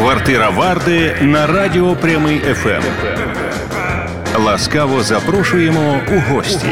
Квартира Варди на радіо Прямий ФМ. Ласкаво запрошуємо у гості.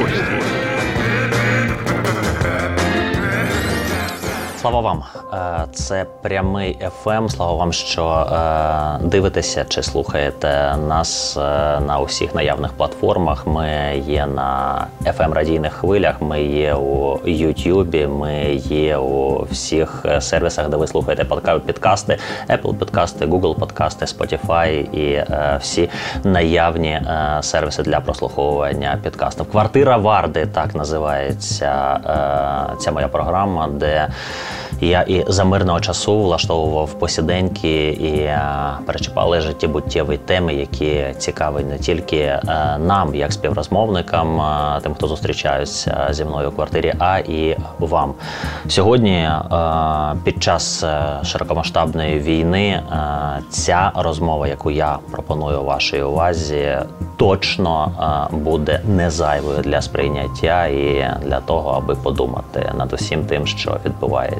Слава вам, Е, це прямий FM. Слава вам, що е, дивитеся чи слухаєте нас е, на усіх наявних платформах. Ми є на fm радійних хвилях. Ми є у Ютубі. Ми є у всіх сервісах, де ви слухаєте підкасти, Apple підкасти, Google подкасти, Spotify і всі наявні сервіси для прослуховування підкастів. Квартира Варди так називається ця моя програма, де я і за мирного часу влаштовував посіденьки і е, перечіпали життєбуттєві теми, які цікаві не тільки е, нам, як співрозмовникам, е, тим, хто зустрічаються зі мною у квартирі, а і вам. Сьогодні під час широкомасштабної війни ця розмова, яку я пропоную вашій увазі, точно буде не зайвою для сприйняття і для того, аби подумати над усім тим, що відбувається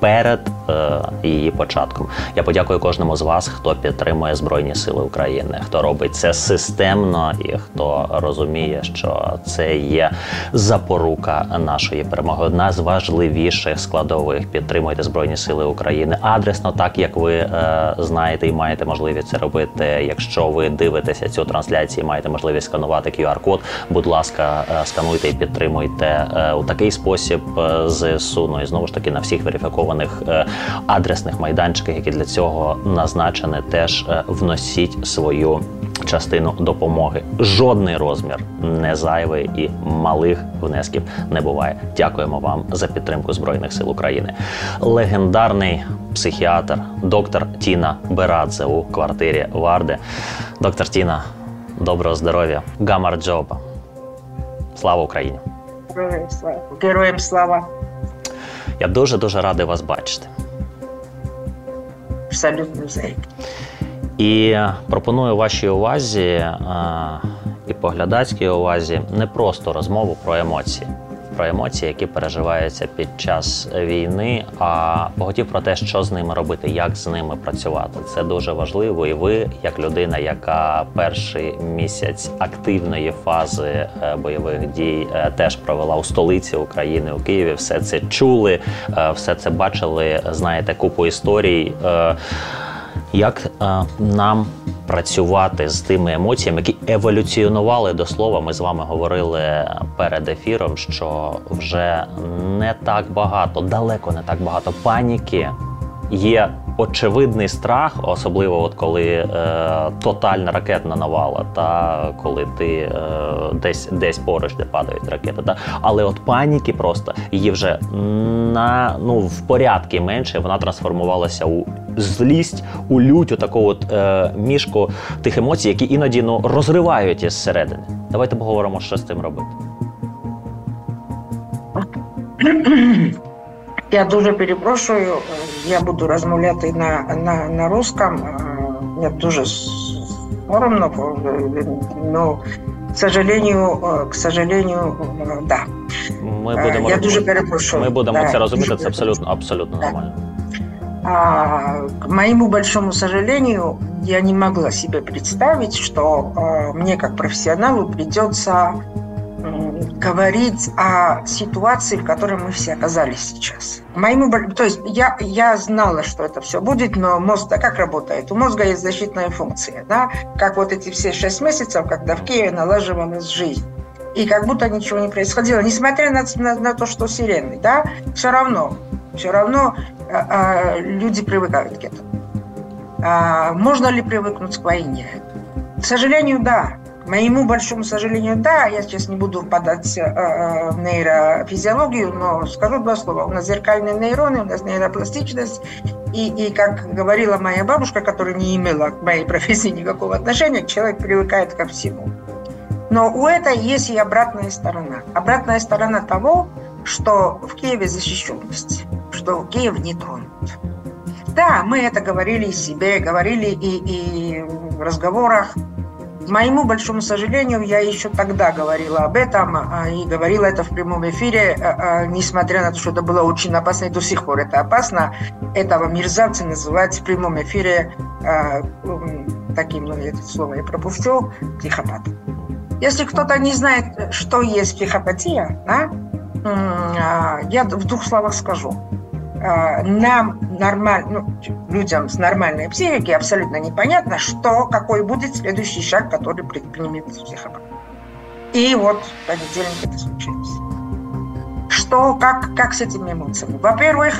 перед е, її початком. Я подякую кожному з вас, хто підтримує Збройні Сили України, хто робить це системно і хто розуміє, що це є запорука нашої перемоги. Одна з важливіших складових підтримуйте Збройні Сили України адресно, так як ви е, знаєте і маєте можливість це робити. Якщо ви дивитеся цю трансляцію, маєте можливість сканувати QR-код. Будь ласка, е, скануйте і підтримуйте е, у такий спосіб е, ЗСУ. Ну і знову ж таки на всіх верифікованих е, адресних майданчиках, які для цього назначені, теж е, вносіть свою частину допомоги. Жодний розмір не зайвий і малих внесків не буває. Дякуємо вам за підтримку Збройних сил України. Легендарний психіатр, доктор Тіна Берадзе у квартирі Варди. Доктор Тіна, доброго здоров'я, гамар джоба. Слава Україні! Героям слава! Героям слава! Я дуже дуже радий вас бачити. Абсолютно взаємно. І пропоную вашій увазі і поглядацькій увазі не просто розмову про емоції про емоції, які переживаються під час війни, а поготів про те, що з ними робити, як з ними працювати. Це дуже важливо. І ви, як людина, яка перший місяць активної фази е, бойових дій е, теж провела у столиці України у Києві, все це чули, е, все це бачили. Знаєте, купу історій. Як нам працювати з тими емоціями, які еволюціонували до слова. Ми з вами говорили перед ефіром, що вже не так багато, далеко не так багато паніки. Є очевидний страх, особливо от коли е, тотальна ракетна навала, та коли ти е, десь десь поруч, де падають ракети. Та але от паніки просто її вже на ну в порядки менше. Вона трансформувалася у злість, у лють, у таку от е, мішку тих емоцій, які іноді ну розривають із середини. Давайте поговоримо, що з тим робити. Я дуже перепрошую, я буду розмовляти на на, на русском. Мне дуже соромно, но, к сожалению, к сожалению, да. Ми будемо я дуже перепрошую. Ми будемо да, це розуміти, це абсолютно абсолютно да. нормально. А, к моему большому сожалению, я не могла себе представить, что а, мне как профессионалу придется говорить о ситуации, в которой мы все оказались сейчас. Моему, то есть я, я знала, что это все будет, но мозг, да, как работает? У мозга есть защитная функция, да? как вот эти все шесть месяцев, когда в Киеве налаживалась жизнь. И как будто ничего не происходило, несмотря на, на, на то, что сирены, да, все равно, все равно э, э, люди привыкают к этому. А, можно ли привыкнуть к войне? К сожалению, да моему большому сожалению, да, я сейчас не буду впадать э, э, в нейрофизиологию, но скажу два слова. У нас зеркальные нейроны, у нас нейропластичность. И, и как говорила моя бабушка, которая не имела к моей профессии никакого отношения, человек привыкает ко всему. Но у этого есть и обратная сторона. Обратная сторона того, что в Киеве защищенность, что Киев не тронут. Да, мы это говорили себе, говорили и, и в разговорах, Моему большому сожалению, я еще тогда говорила об этом а, и говорила это в прямом эфире, а, несмотря на то, что это было очень опасно, и до сих пор это опасно. Этого мерзавца называть в прямом эфире таким, ну, это слово я пропущу, психопат. Если кто-то не знает, что есть психопатия, да, я в двух словах скажу. А, нам, нормаль, ну, людям с нормальной психикой, абсолютно непонятно, что, какой будет следующий шаг, который предпримет психопат. И вот в понедельник это случилось. Что, как, как с этими эмоциями? Во-первых,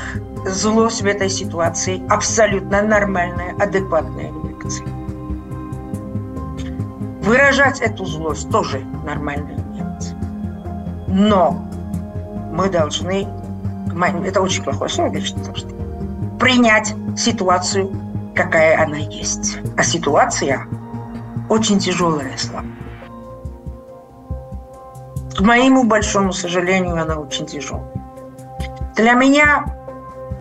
злость в этой ситуации абсолютно нормальная, адекватная реакция. Выражать эту злость тоже нормальная реакция. Но мы должны это очень плохое слово, я считаю, что принять ситуацию, какая она есть. А ситуация очень тяжелая слово. К моему большому сожалению, она очень тяжелая. Для меня,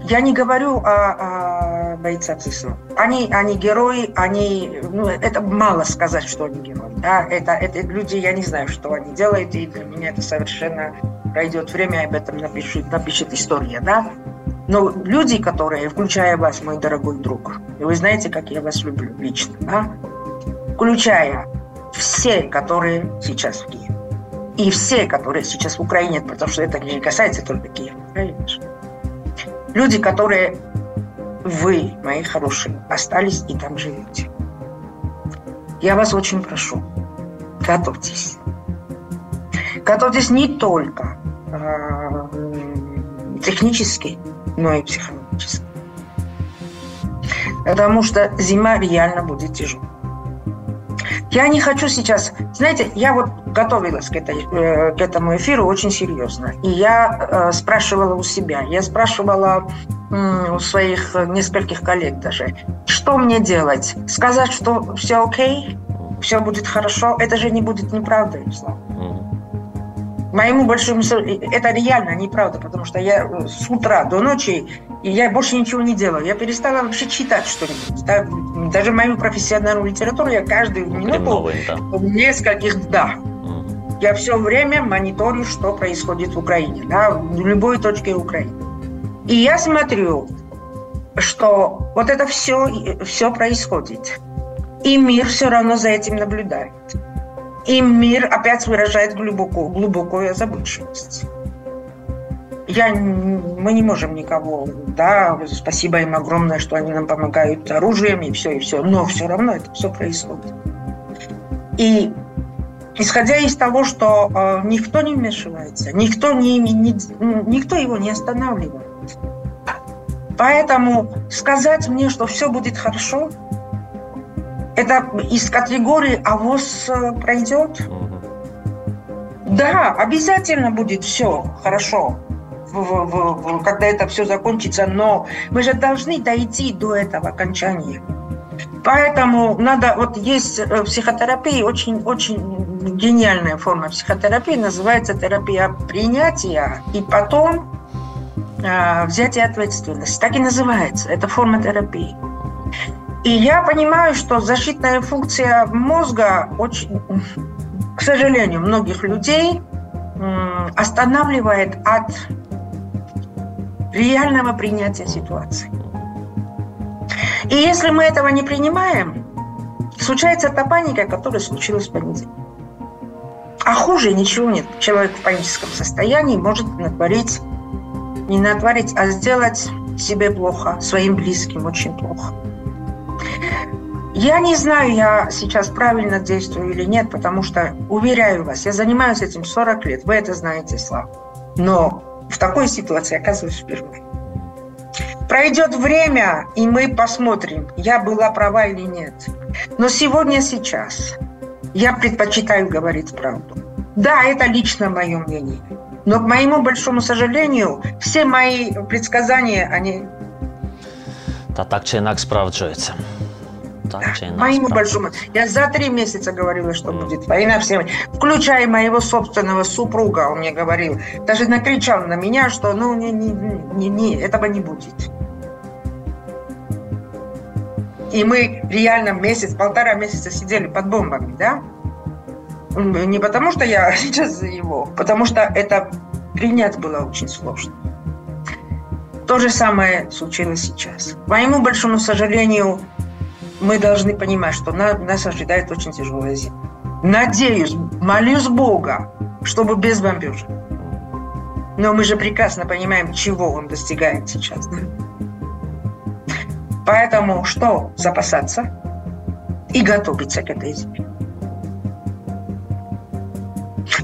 я не говорю о, о бойцах СССР. Они, они герои, они, ну, это мало сказать, что они герои. Да? Это, это люди, я не знаю, что они делают, и для меня это совершенно пройдет время, об этом напишет, напишет история, да? Но люди, которые, включая вас, мой дорогой друг, и вы знаете, как я вас люблю лично, да? Включая все, которые сейчас в Киеве, и все, которые сейчас в Украине, потому что это не касается только Киева, правильно Люди, которые вы, мои хорошие, остались и там живете. Я вас очень прошу, готовьтесь. Готовьтесь не только Э, технически, но и психологически. Потому что зима реально будет тяжелой. Я не хочу сейчас... Знаете, я вот готовилась к, этой, э, к этому эфиру очень серьезно. И я э, спрашивала у себя, я спрашивала у своих нескольких коллег даже, что мне делать? Сказать, что все окей, все будет хорошо? Это же не будет неправдой, Слава моему большому это реально неправда, потому что я э, с утра до ночи, и я больше ничего не делаю. Я перестала вообще читать что-нибудь. Да? Даже мою профессиональную литературу я каждую минуту новые, да. нескольких, да. Я все время мониторю, что происходит в Украине, да, в любой точке Украины. И я смотрю, что вот это все, все происходит. И мир все равно за этим наблюдает. И мир опять выражает глубокую, глубокую озабоченность. Я, мы не можем никого, да, спасибо им огромное, что они нам помогают оружием и все, и все, но все равно это все происходит. И исходя из того, что э, никто не вмешивается, никто, не, не, никто его не останавливает, поэтому сказать мне, что все будет хорошо, это из категории «авоз э, пройдет». Да, обязательно будет все хорошо, в, в, в, когда это все закончится, но мы же должны дойти до этого окончания. Поэтому надо, вот есть в психотерапии очень, очень гениальная форма психотерапии, называется терапия принятия, и потом э, взятие ответственности. Так и называется, это форма терапии. И я понимаю, что защитная функция мозга очень, к сожалению, многих людей останавливает от реального принятия ситуации. И если мы этого не принимаем, случается та паника, которая случилась в понедельник. А хуже ничего нет. Человек в паническом состоянии может натворить, не натворить, а сделать себе плохо, своим близким очень плохо. Я не знаю, я сейчас правильно действую или нет, потому что, уверяю вас, я занимаюсь этим 40 лет, вы это знаете, Слава. Но в такой ситуации оказываюсь впервые. Пройдет время, и мы посмотрим, я была права или нет. Но сегодня, сейчас я предпочитаю говорить правду. Да, это лично мое мнение. Но, к моему большому сожалению, все мои предсказания, они... Та так чи інакше справджуються. Моему большому. Я за три месяца говорила, что будет война всем, включая моего собственного супруга, он мне говорил, даже накричал на меня, что ну не, не, не, не, этого не будет. И мы реально месяц, полтора месяца сидели под бомбами, да? Не потому, что я сейчас за его, потому что это принять было очень сложно. То же самое случилось сейчас. К моему большому сожалению, мы должны понимать, что нас ожидает очень тяжелая зима. Надеюсь, молюсь Бога, чтобы без бомбежек. Но мы же прекрасно понимаем, чего он достигает сейчас. Да? Поэтому что? Запасаться и готовиться к этой зиме.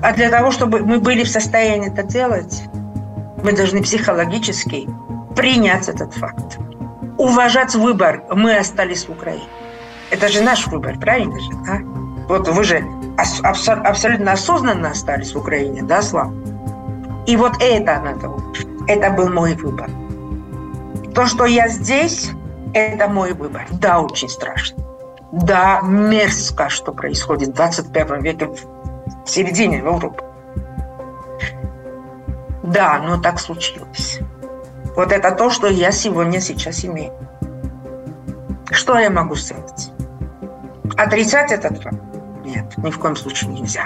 А для того, чтобы мы были в состоянии это делать, мы должны психологически принять этот факт. Уважать выбор. Мы остались в Украине. Это же наш выбор, правильно же? Да? Вот вы же абсолютно осознанно остались в Украине, да, Слава? И вот это надо уважать. Это был мой выбор. То, что я здесь, это мой выбор. Да, очень страшно. Да, мерзко, что происходит в 21 веке в середине Европы. Да, но так случилось. Вот это то, что я сегодня сейчас имею. Что я могу сделать? Отрицать этот факт? Нет, ни в коем случае нельзя.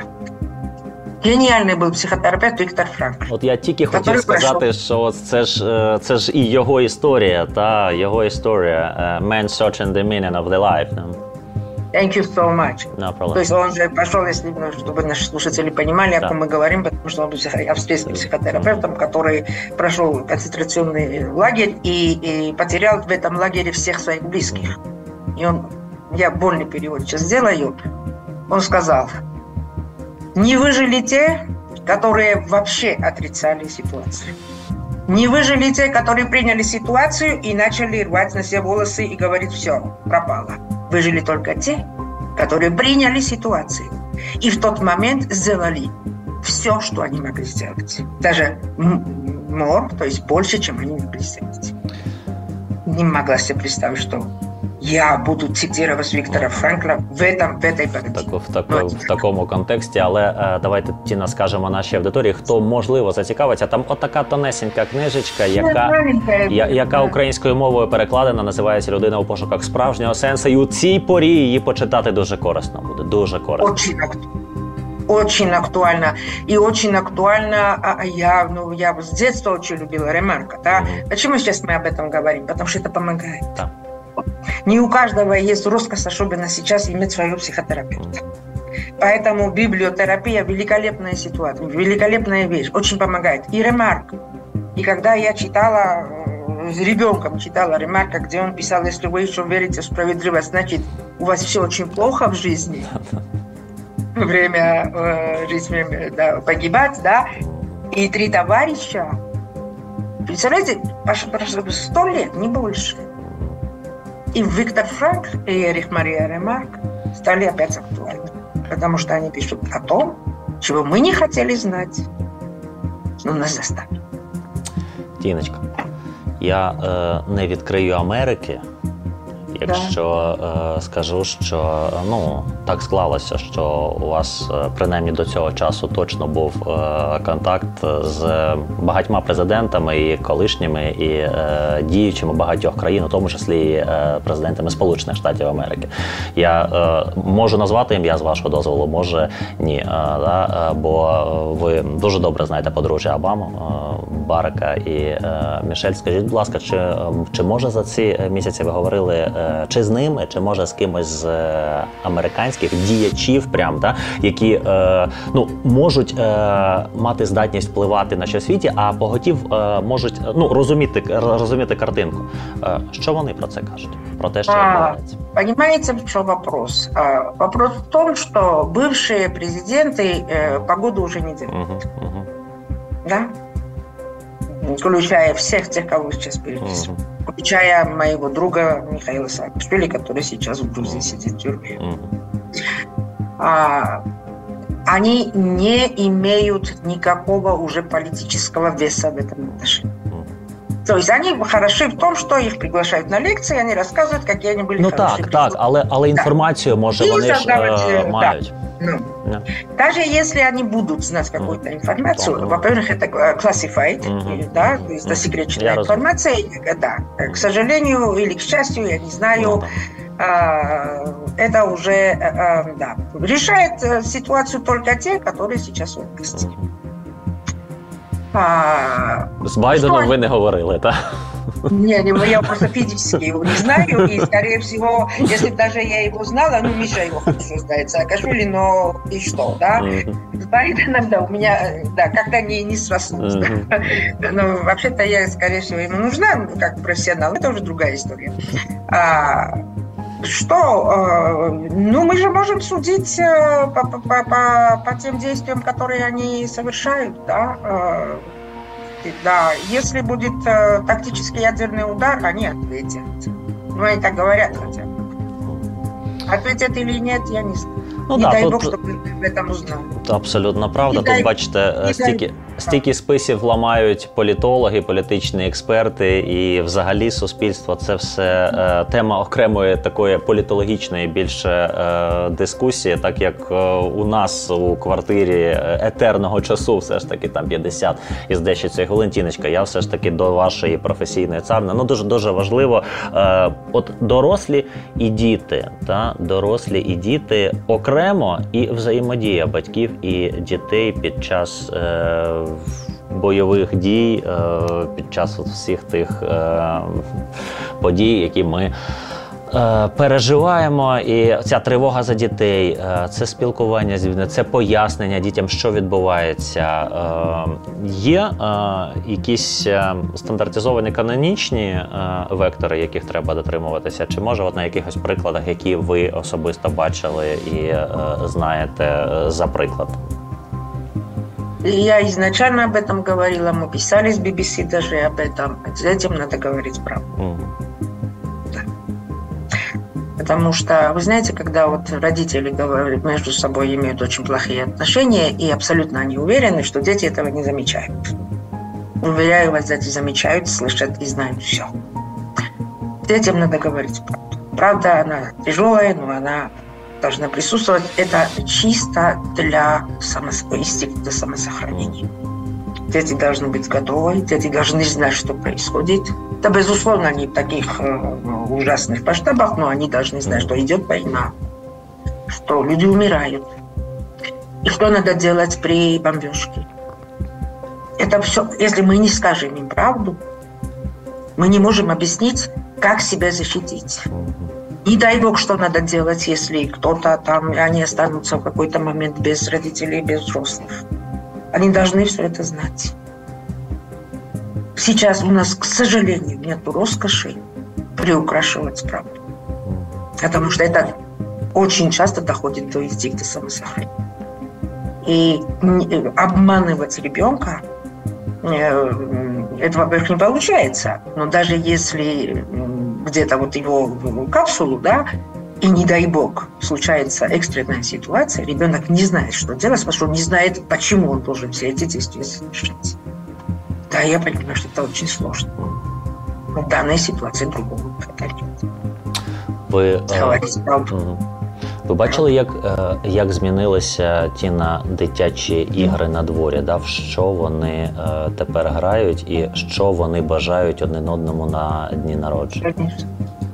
Геніальний був психотерапевт Віктор Франк. От я тільки хотів сказати, що це ж це ж і його історія, та його історія. Uh, Man searching the meaning of the life. Thank you so much. No problem. То есть он же пошел, если, ну, чтобы наши слушатели понимали, о ком мы говорим, потому что он был австрийским психотерапевтом, который прошел концентрационный лагерь и, и потерял в этом лагере всех своих близких. И он, я больный перевод сейчас сделаю, он сказал, не выжили те, которые вообще отрицали ситуацию. Не выжили те, которые приняли ситуацию и начали рвать на себе волосы и говорить, все, пропало. Выжили только те, которые приняли ситуацию и в тот момент сделали все, что они могли сделать. Даже more, то есть больше, чем они могли сделать. Не могла себе представить, что я буду цитировать Віктора Франкла в этом, в этой Так, в, так, в такому контексті, але е, давайте Тіна скажемо нашій аудиторії, хто можливо зацікавиться. Там отака тонесенька книжечка, яка я, яка українською мовою перекладена, називається Людина у пошуках справжнього сенсу. І у цій порі її почитати дуже корисно буде. Дуже корисно. Очень очень актуально. И очень актуально, а, а я, ну, я с детства очень любила Ремарка, да. Mm-hmm. Почему сейчас мы об этом говорим? Потому что это помогает. Да. Не у каждого есть роскошь, особенно сейчас, иметь своего психотерапевта. Поэтому библиотерапия – великолепная ситуация, великолепная вещь, очень помогает. И ремарк. И когда я читала, э, с ребенком читала ремарка, где он писал, если вы еще верите в справедливость, значит, у вас все очень плохо в жизни, время э, жизни да, погибать, да, и три товарища, представляете, сто лет, не больше – и Виктор Франк и Эрих Мария Ремарк стали опять актуальны, потому что они пишут о том, чего мы не хотели знать, но нас заставили. Тіночка, я е, не відкрию Америки, якщо е, скажу, що ну так склалося, що у вас е, принаймні до цього часу точно був е, контакт з багатьма президентами і колишніми і е, діючими багатьох країн, у тому числі і е, президентами Сполучених Штатів Америки. Я е, можу назвати ім'я з вашого дозволу, може ні. Да? Бо ви дуже добре знаєте подружжя Обаму, Барака і Мішель. Скажіть, будь ласка, чи, чи може за ці місяці ви говорили? чи з ними, чи може з кимось з е, американських діячів, прям та які е, ну можуть е, мати здатність впливати на що світі, а поготів е, можуть ну розуміти розуміти картинку. Е, що вони про це кажуть? Про те, що відбувається? Понимаете, в чем вопрос? Вопрос в том, что бывшие президенты э, погоду уже не делают. Угу, угу. Да? Включая всех тех, кого сейчас перечислил. Угу включая моего друга Михаила Саакашвили, который сейчас в Грузии сидит в тюрьме. А, они не имеют никакого уже политического веса в этом отношении. То есть они хороши в том, что їх приглашають на лекції, вони розказують, які вони були Ну так, так, але але інформацію може І вони ж е, мають. Ну, да. Даже если они будут знать какую-то информацию, mm-hmm. во-первых, это classified, mm-hmm. да, то есть засекреченная mm-hmm. информация, да. К сожалению или к счастью, я не знаю, mm-hmm это уже да, решает ситуацию только те, которые сейчас у власти. А, З Байденом ви не говорили, так? Не, не, я просто физически его не знаю, и, скорее всего, если даже я его знала, ну, Миша его хорошо знает, Саакашвили, но и что, да? С Байденом, да, у меня, да, как-то не, не срослось. Да? Но вообще-то я, скорее всего, ему нужна, как профессионал, это уже другая история. А, что? Э, ну, мы же можем судить э, по, по, по, по тем действиям, которые они совершают, да? Э, да, если будет тактический ядерный удар, они ответят. Ну, они так говорят хотя бы. Ответят или нет, я не знаю. Ну, не да, дай тут... Бог, щоб ви там узнали. Абсолютно правда. Тут, бачите, стільки, стільки списів ламають політологи, політичні експерти і взагалі суспільство це все е, тема окремої такої політологічної більше е, дискусії, так як е, у нас у квартирі етерного часу, все ж таки там 50 із 10 цих Валентіночка, я все ж таки до вашої професійної царни. Ну дуже дуже важливо. От дорослі і діти, та дорослі і діти окремо і взаємодія батьків і дітей під час бойових дій е, під час всіх тих е, подій, які ми. Е, переживаємо, і ця тривога за дітей, це спілкування з дітьми, це пояснення дітям, що відбувається. Є якісь стандартизовані канонічні вектори, яких треба дотримуватися, чи може от на якихось прикладах, які ви особисто бачили і знаєте за приклад? Я изначально об этом говорила, мы писали с BBC даже об этом. С этим надо говорить правду. Mm. Потому что, вы знаете, когда вот родители говорят, между собой имеют очень плохие отношения, и абсолютно они уверены, что дети этого не замечают. Уверяю вас, дети замечают, слышат и знают все. Детям надо говорить правду. Правда, она тяжелая, но она должна присутствовать, это чисто для самос... инстинкта самосохранения. Дети должны быть готовы, дети должны знать, что происходит. Да, безусловно, не в таких э, ужасных масштабах, но они должны знать, что идет война, что люди умирают, и что надо делать при бомбежке. Это все, если мы не скажем им правду, мы не можем объяснить, как себя защитить. Не дай бог, что надо делать, если кто-то там, они останутся в какой-то момент без родителей, без взрослых. Они должны все это знать. Сейчас у нас, к сожалению, нет роскоши приукрашивать правду. Потому что это очень часто доходит до инстинкта самосохранения. И обманывать ребенка э, это, во-первых, не получается. Но даже если где-то вот его капсулу, да, и не дай бог случается экстренная ситуация, ребенок не знает, что делать, потому что он не знает, почему он должен все эти действия совершить. Да, я понимаю, что это очень сложно. Но в данной ситуации другого выхода нет. Вы, Говорить правду. Ви бачили, як е, як змінилися ті на дитячі ігри на дворі? Да? В що вони е, тепер грають і що вони бажають один одному на дні народження? Конечно,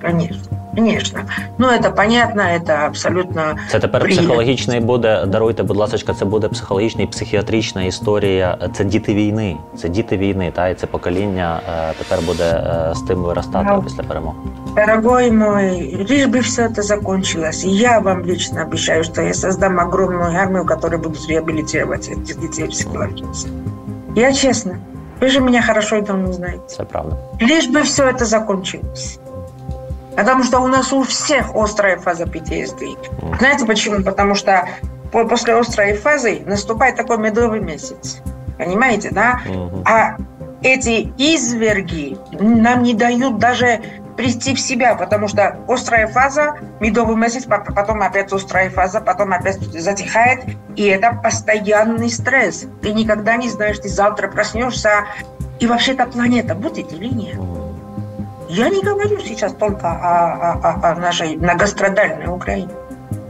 конечно. Конечно. Ну, це понятно, це абсолютно. Це тепер приятно. психологічний буде. Даруйте, будь ласка, це буде психологічна і психіатрична історія. Це діти війни. Це діти війни, та і це покоління е, тепер буде з тим виростати ну, після перемоги. Дорогой мой, лишь бы все это закончилось. И я вам лично обещаю, что я создам огромную армию, которая будет реабилитировать этих детей психологически. Я честно. Вы же меня хорошо и давно знаете. Это правда. Лишь бы все это закончилось. Потому что у нас у всех острая фаза PTSD. Знаете почему? Потому что после острой фазы наступает такой медовый месяц. Понимаете, да? Mm-hmm. А эти изверги нам не дают даже прийти в себя, потому что острая фаза, медовый месяц, потом опять острая фаза, потом опять затихает, и это постоянный стресс. Ты никогда не знаешь, ты завтра проснешься, и вообще эта планета будет или нет. Я не говорю сейчас только о, о, о нашей многострадальной Украине.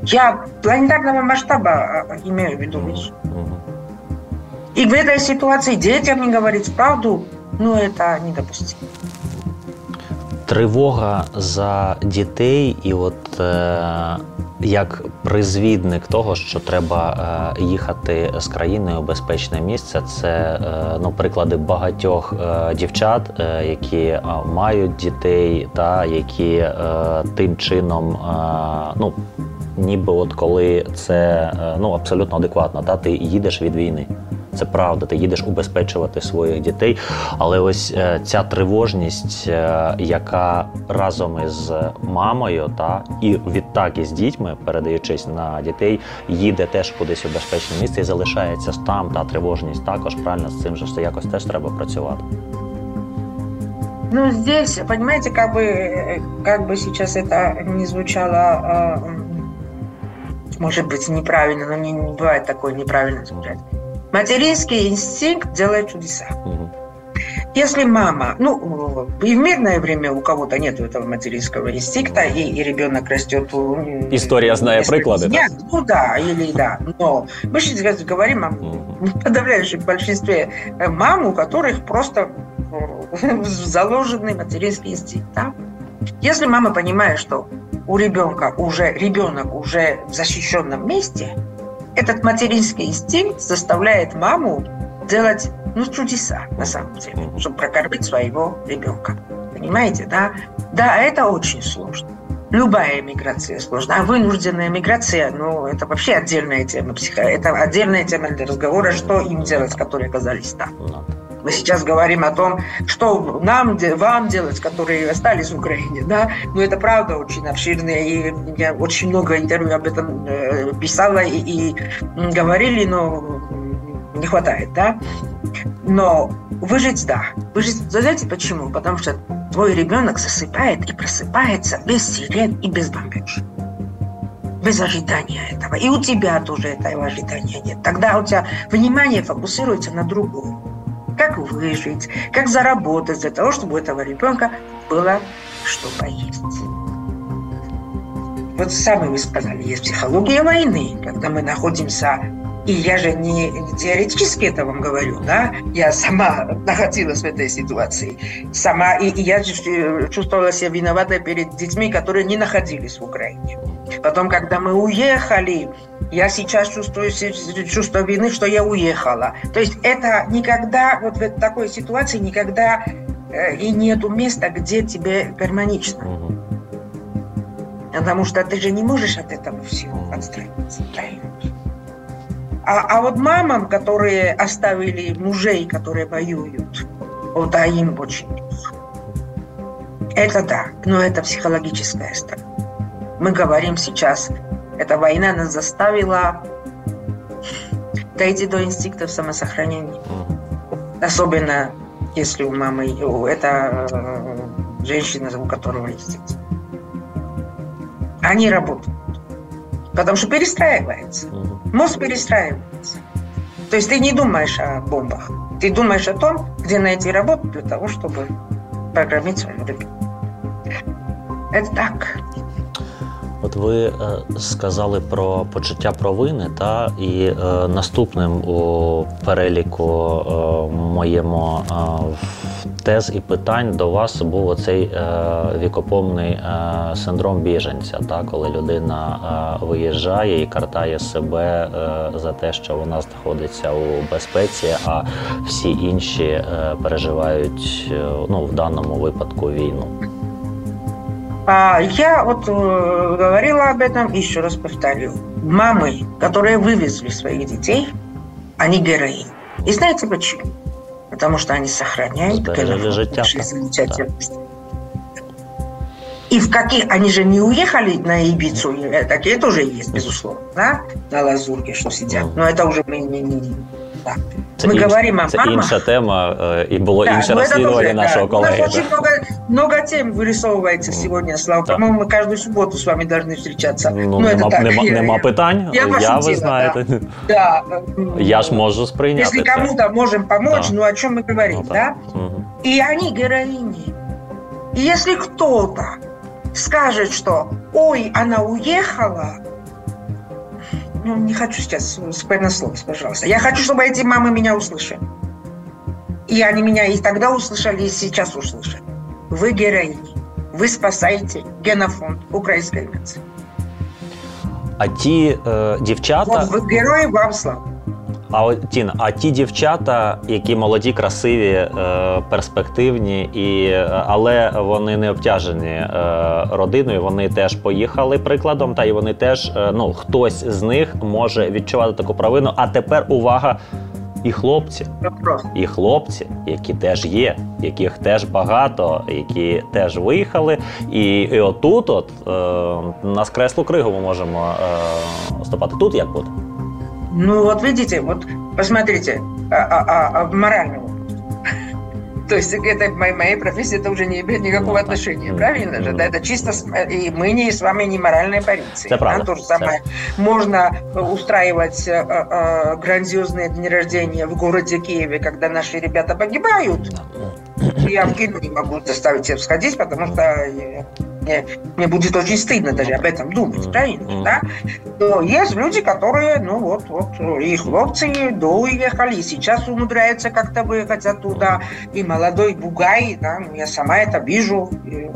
Я планетарного масштаба а, имею в виду вещь. И в этой ситуации детям не говорить правду, ну это недопустимо. Тривога за дітей, і от е, як призвідник того, що треба е, їхати з країни у безпечне місце, це е, ну приклади багатьох е, дівчат, які мають дітей, та які тим чином, ну ніби от коли це ну абсолютно адекватно, та ти їдеш від війни. Це правда, ти їдеш убезпечувати своїх дітей. Але ось е, ця тривожність, е, яка разом із мамою, та і відтак із дітьми, передаючись на дітей, їде теж кудись у безпечне місце і залишається там. Та тривожність також правильно з цим же все якось теж треба працювати. Ну, здесь, понимаете, как бы, э, как бы сейчас это не звучало, э, может быть, неправильно, но не, не бывает такое неправильно звучать. Материнский инстинкт делает чудеса. Если мама, ну, и в мирное время у кого-то нет этого материнского инстинкта, и, и ребенок растет... м, История, зная приклады, да? Ну да, или да. Но мы сейчас говорим о подавляющем большинстве э, мам, у которых просто э, заложенный материнский инстинкт. Да? Если мама понимает, что у ребенка уже ребенок уже в защищенном месте, этот материнский инстинкт заставляет маму делать ну, чудеса, на самом деле, чтобы прокормить своего ребенка. Понимаете, да? Да, это очень сложно. Любая миграция сложна. А вынужденная миграция, ну, это вообще отдельная тема психо... Это отдельная тема для разговора, что им делать, которые оказались там. Мы сейчас говорим о том, что нам, вам делать, которые остались в Украине, да, но это правда очень обширное, и я очень много интервью об этом э, писала и, и говорили, но не хватает, да. Но выжить, да, выжить, знаете почему? Потому что твой ребенок засыпает и просыпается без сирен и без бомбеж. Без ожидания этого. И у тебя тоже этого ожидания нет. Тогда у тебя внимание фокусируется на другом как выжить, как заработать для того, чтобы у этого ребенка было что поесть. Вот сами вы сказали, есть психология войны, когда мы находимся, и я же не теоретически это вам говорю, да, я сама находилась в этой ситуации, сама, и, и я же чувствовала себя виноватой перед детьми, которые не находились в Украине. Потом, когда мы уехали, я сейчас чувствую чувство вины, что я уехала. То есть это никогда, вот в такой ситуации никогда э, и нету места, где тебе гармонично. Потому что ты же не можешь от этого всего отстраниться. правильно? А, а вот мамам, которые оставили мужей, которые воюют, вот а им очень. Это да, но это психологическая сторона. Мы говорим сейчас, эта война нас заставила дойти до инстинктов самосохранения. Особенно если у мамы у- это э, женщина, у которого есть дети. Они работают. Потому что перестраивается. Мгм. Мозг перестраивается. То есть ты не думаешь о бомбах. Ты думаешь о том, где найти работу для того, чтобы прокормить своего ребенка. Это так. От ви е, сказали про почуття провини, та і е, наступним у переліку е, моєму е, в- тез і питань до вас був оцей е, вікопомний е, синдром біженця, та коли людина е, виїжджає і картає себе е, за те, що вона знаходиться у безпеці, а всі інші е, переживають е, ну в даному випадку війну. А я вот э, говорила об этом, еще раз повторю. Мамы, которые вывезли своих детей, они героини. И знаете почему? Потому что они сохраняют нашей так. замечательности. И в каких... Они же не уехали на Ибицу, такие тоже есть, безусловно, да? На Лазурке, что сидят. Мгм. Но это уже мы не... не, не- да. Це, Ми інш- говоримо о це мамах. інша тема, е, і було Да, інше ну, это розслідування тоже, да. нашого У нас колеги. очень много, много тем вырисовывается сегодня, Слава. Да. По-моему, мы каждую субботу с вами должны встречаться. Ну, Ну, это нема, так, нема, я- нема я- питань. я ви пошутила, знаєте. Да. Я ж можу сприйняти. Если це. кому-то можем помочь, Да. ну о чем мы говорим, Ну, да? Мгм. И они героини. И если кто-то скажет, что «Ой, она уехала», ну, не хочу сейчас сквернословить, пожалуйста. Я хочу, чтобы эти мамы меня услышали. И они меня и тогда услышали, и сейчас услышат. Вы героини. вы спасаете генофонд украинской нации. А ті е, дівчата. Вот вы герои, вам слава. А от, Тіна, а ті дівчата, які молоді, красиві, е, перспективні, і, але вони не обтяжені е, родиною, вони теж поїхали прикладом, та й вони теж, е, ну, хтось з них може відчувати таку провину. А тепер увага, і хлопці, і хлопці, які теж є, яких теж багато, які теж виїхали. І, і отут, от, е, на скреслу кригу ми можемо е, ступати. Тут як буде? Ну вот видите, вот посмотрите, а, а, а, а моральный вопрос. То есть это моей, моей профессии это уже не имеет никакого Ну, так. отношения, Мгм. правильно же? Мгм. Да, это чисто и мы не с вами не моральная полиция. Это правда. Да, то же самое. Можно э, устраивать э, э, грандиозные дни рождения в городе Киеве, когда наши ребята погибают. Я в кино не могу заставить себя сходить, потому что э, мне, мне будет очень стыдно даже об этом думать, правильно? Да? Но есть люди, которые, ну вот, вот, и хлопцы доуехали, и сейчас умудряются как-то выехать оттуда, и молодой бугай, да, ну, я сама это вижу, и,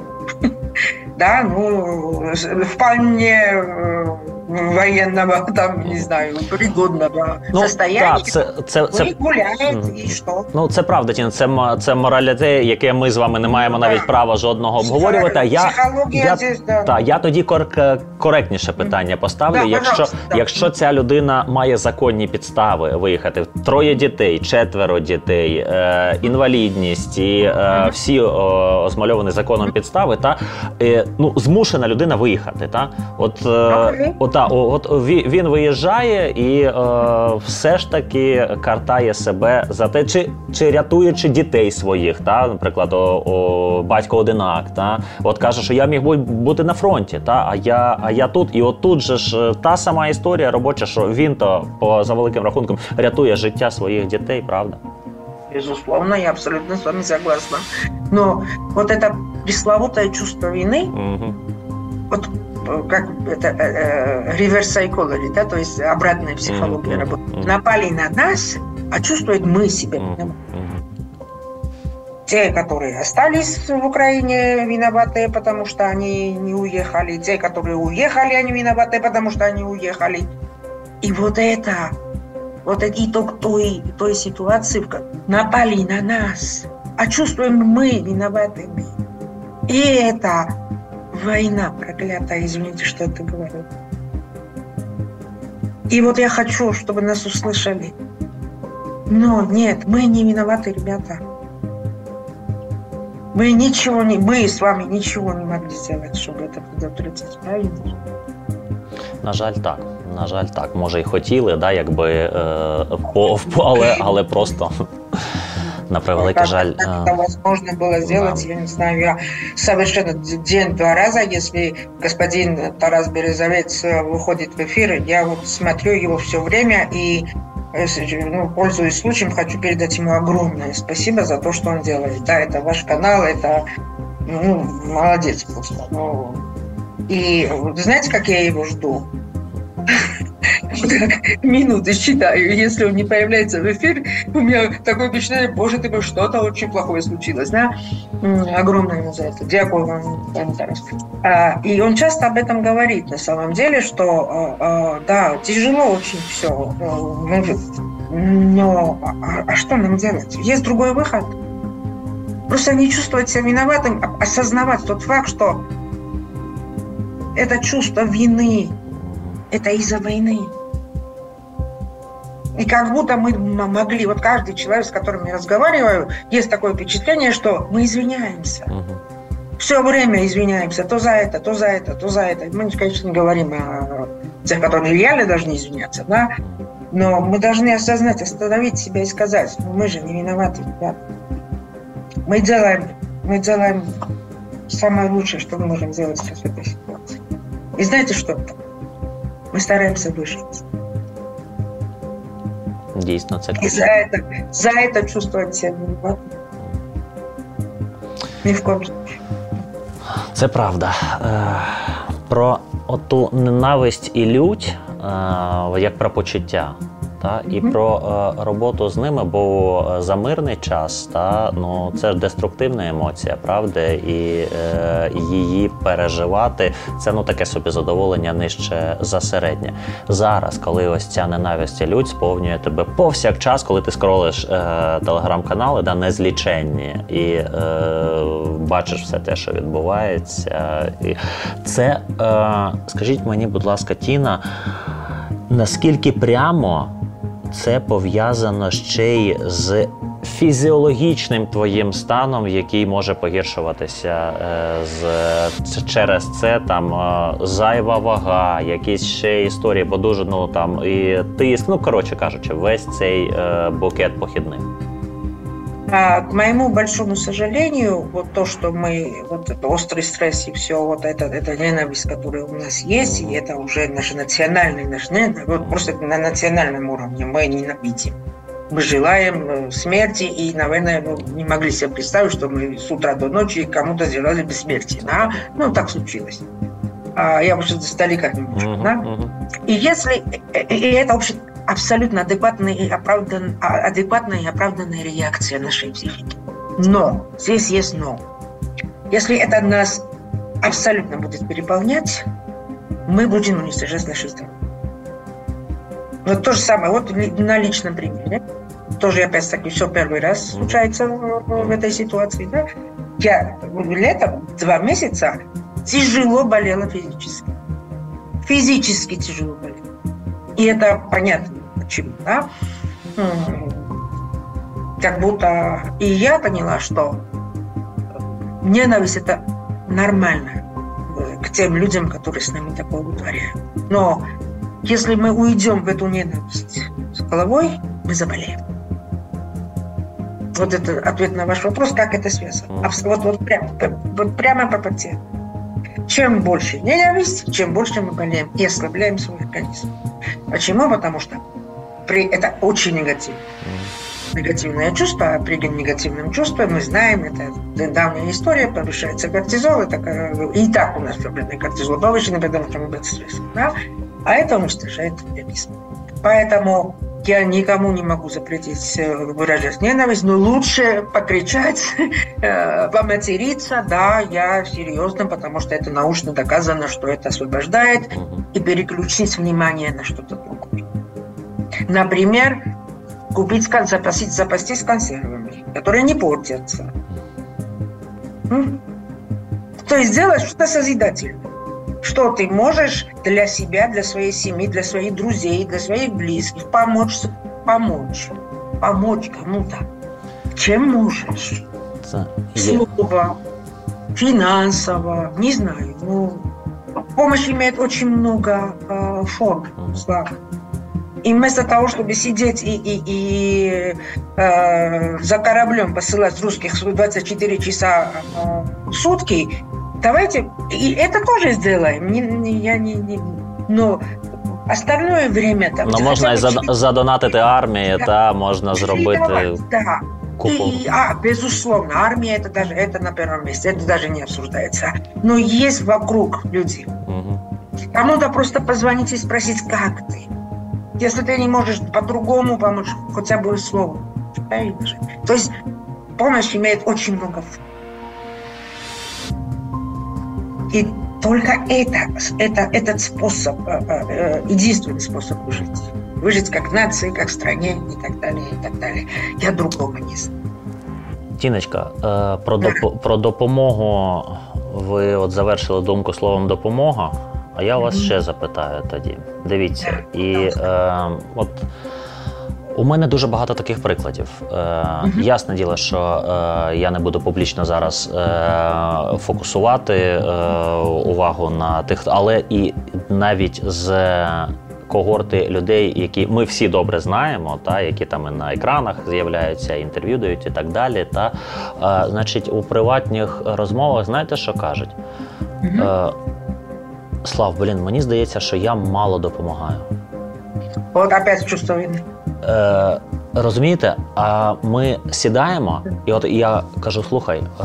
да, ну, с- вполне э, военного, там, не знаю, пригодного Ну, состояния, так, це, це, це, гуляет, Мгм. и что? Ну, це правда, Тіна. Це, це мораліте, яке ми з вами не маємо навіть права жодного обговорювати. Я, я, здесь, да. та, я тоді кор- коректніше питання поставлю. Да, якщо, да. якщо ця людина має законні підстави виїхати, троє дітей, четверо дітей, е, інвалідність і е, всі о, озмальовані законом підстави, та е, ну змушена людина виїхати. Та от, е, Окей. от, о- от він виїжджає і е, все ж таки картає себе за те, чи, чи рятуючи дітей своїх, та, наприклад, о, о, батько одинак, та, от каже, що я міг бути на фронті, та, а я, а я тут, і от тут же ж е, та сама історія робоча, що він то по за великим рахунком рятує життя своїх дітей, правда? Безусловно, я абсолютно с вами согласна. Но вот это пресловутое чувство вины, Угу. вот э, как это э, э, reverse psychology, да, то есть обратная психология Мгм, работает. Напали на нас, а чувствует мы себя виноваты. Те, которые остались в Украине, виноваты, потому что они не уехали. Те, которые уехали, они виноваты, потому что они уехали. И вот это, вот итог той, той ситуации, в ко- напали на нас, а чувствуем мы виноватыми. И это война проклятая, извините, что это говорю. И вот я хочу, чтобы нас услышали. Но нет, мы не виноваты, ребята. Мы ничего не, мы с вами ничего не могли сделать, чтобы это предотвратить, правильно? На жаль, так. На жаль, так. Може, і хотіли, да, якби е, по, але, але просто на превеликий Как- жаль. как это возможно было сделать, я не знаю. Я совершенно день-два раза, если господин Тарас Березовец э, выходит в эфир, я вот смотрю его все время и э, ну, пользуясь случаем, хочу передать ему огромное спасибо за то, что он делает. Да, это ваш канал, это ну, молодец просто. Ну, и знаете, как я его жду? Минуты считаю. Если он не появляется в эфир, у меня такое впечатление, боже ты мой, что-то очень плохое случилось, да? Огромное ему за это. Тарас. А, И он часто об этом говорит, на самом деле, что а, а, да, тяжело очень все, но а- а что нам делать? Есть другой выход. Просто не чувствовать себя виноватым, осознавать тот факт, что это чувство вины, это из-за войны. И как будто мы могли, вот каждый человек, с которым я разговариваю, есть такое впечатление, что мы извиняемся. мгм. Все время извиняемся, то за это, то за это, то за это. Мы, конечно, не говорим о тех, которые реально должны извиняться, да? Но мы должны осознать, остановить себя и сказать, ну, мы же не виноваты, ребята. Мы делаем, мы делаем самое лучшее, что мы можем сделать сейчас в этой ситуации. И знаете что? Мы стараемся выжить. Дійсно, це И за это, за это чувствовать себя виноватым. Ни в коем случае. Це правда. Е, Про оту ненависть і лють, е, як про почуття. Та і про е, роботу з ними, бо е, за мирний час та ну це ж деструктивна емоція, правда, і е, її переживати це ну таке собі задоволення нижче за середнє. Зараз, коли ось ця ненависть і лють сповнює тебе повсякчас, коли ти скролиш е, телеграм-канали, да незліченні, і е, бачиш все те, що відбувається. І це, е, скажіть мені, будь ласка, Тіна, наскільки прямо це пов'язано ще й з фізіологічним твоїм станом, який може погіршуватися е, з через це там е, зайва вага, якісь ще історії, бо дуже ну там і тиск. Ну коротше кажучи, весь цей е, букет похідних. А, к моему большому сожалению, вот то, что мы, вот это острый стресс и все, вот это, это ненависть, которая у нас есть, и это уже наш национальный, наш, вот просто на национальном уровне мы ненавидим. Мы желаем э, смерти, и, наверное, ну, не могли себе представить, что мы с утра до ночи кому-то сделали бессмертие. Да? Ну, так случилось. А, я уже издалека немножко, Мгм, да? мгм. И если э, э, и это вообще абсолютно адекватная и, оправдан, а- адекватная и оправданная реакция нашей психики. Но, здесь есть но. Если это нас абсолютно будет переполнять, мы будем уничтожать наши здоровье. Вот то же самое, вот на личном примере. Тоже опять-таки все первый раз случается в, в этой ситуации. Да? Я летом два месяца тяжело болела физически. Физически тяжело болела. И это понятно почему, да? Как будто и я поняла, что ненависть это нормально э, к тем людям, которые с нами такое вытворяют. Но если мы уйдем в эту ненависть с головой, мы заболеем. Вот это ответ на ваш вопрос, как это связано. Вот, вот, прям- вот прямо по пути. Чем больше ненависть, чем больше мы болеем и ослабляем свой организм. Почему? Потому что при, это очень негативно. Негативное чувство, а при негативном чувстве мы знаем, это давняя история, повышается кортизол, это, э, и так у нас проблемный кортизол повышенный, потому что мы под стрессом, да? а это уничтожает организм. Поэтому я никому не могу запретить э, выражать ненависть, но лучше покричать, э, поматериться, да, я серьезно, потому что это научно доказано, что это освобождает и переключить внимание на что-то другое. Например, купить, запасить, запастись консервами, которые не портятся. То есть сделать что-то созидательное. Что ты можешь для себя, для своей семьи, для своих друзей, для своих близких помочь, помочь, помочь кому-то. Чем можешь? Слово, финансово, не знаю. Ну, помощь имеет очень много э, форм, Мгм. Слава. И вместо того, чтобы сидеть и, и, и э, за кораблем посылать русских 24 часа э, в сутки, давайте и это тоже сделаем. Не, не- я не, не- но остальное время там. Ну, можна і хотя бы зад- задонатити армії, та можна зробити тренировать, да. купу. И, а, безусловно, армия это даже это на первом месте, это даже не обсуждается. Но есть вокруг люди. Мгм. Кому-то просто позвонить и спросить, как ты. Если ты не можешь по-другому помочь, хотя бы словом. Правильно же? То есть помощь имеет очень много форм. И только это, это, этот способ, э, э, единственный способ выжить. Выжить как нации, как стране и так далее, и так далее. Я другого не знаю. Тіночка, е, про, допо- про допомогу ви от завершили думку словом допомога. А я вас Мгм. ще запитаю тоді. Дивіться, і е, от у мене дуже багато таких прикладів. Е. Ясне діло, що е, я не буду публічно зараз е, фокусувати е, увагу на тих, але і навіть з когорти людей, які ми всі добре знаємо, та які там і на екранах з'являються, інтерв'ю дають і так далі. Та е, значить, у приватних розмовах знаєте, що кажуть? Е, Слав, блін, мені здається, що я мало допомагаю. Вот опять чувство вины. Е, розумієте, а ми сідаємо, і от я кажу: слухай, е,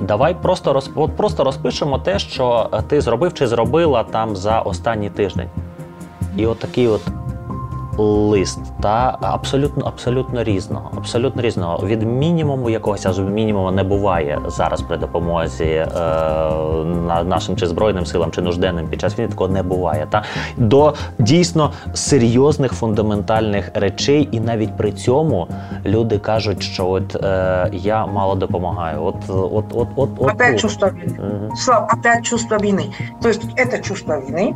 давай просто розп... просто розпишемо те, що ти зробив чи зробила там за останній тиждень. І от такий от лист та абсолютно абсолютно різного. Абсолютно різного. Від мінімуму якогось аж мінімуму не буває зараз при допомозі е, нашим чи збройним силам, чи нужденним під час війни такого не буває. Та до дійсно серйозних фундаментальних речей, і навіть при цьому люди кажуть, що от е, я мало допомагаю. От от от от от опять от. чувство вины. Угу. Слава, опять чувство вины. То есть это чувство вины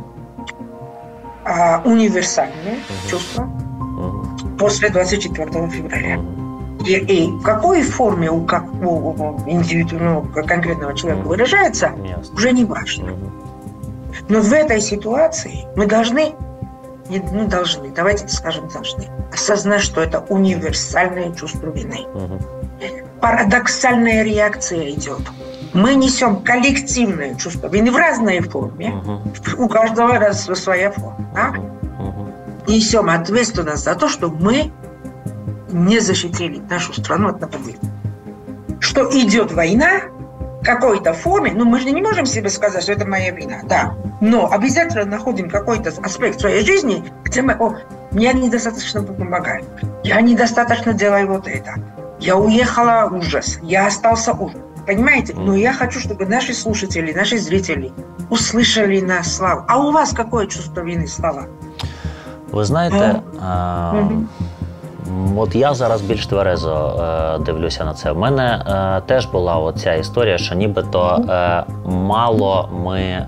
А, универсальное угу. чувство угу. после 24 февраля. И, и в какой форме у, как, у, у индивидуального конкретного человека выражается, Ясно. уже не важно. Но в этой ситуации мы должны, не ну, должны, давайте скажем должны, осознать, что это универсальное чувство вины. Угу. Парадоксальная реакция идет. Мы несем коллективное чувство вины в разной форме. Угу. У каждого раз своя форма. Да? Угу. Несем ответственность за то, что мы не защитили нашу страну от нападения. Что идет война, какой-то форме, ну мы же не можем себе сказать, что это моя вина, да, но обязательно находим какой-то аспект своей жизни, где мы, о, мне недостаточно помогают, я недостаточно делаю вот это, я уехала ужас, я остался ужас. Понимаете? Но я хочу, чтобы наши слушатели, наши зрители услышали нас, Слава. А у вас какое чувство вины, Слава? Ви знаєте, а, От я зараз більш тверезо е, дивлюся на це. У мене е, теж була оця історія, що нібито е, мало ми е,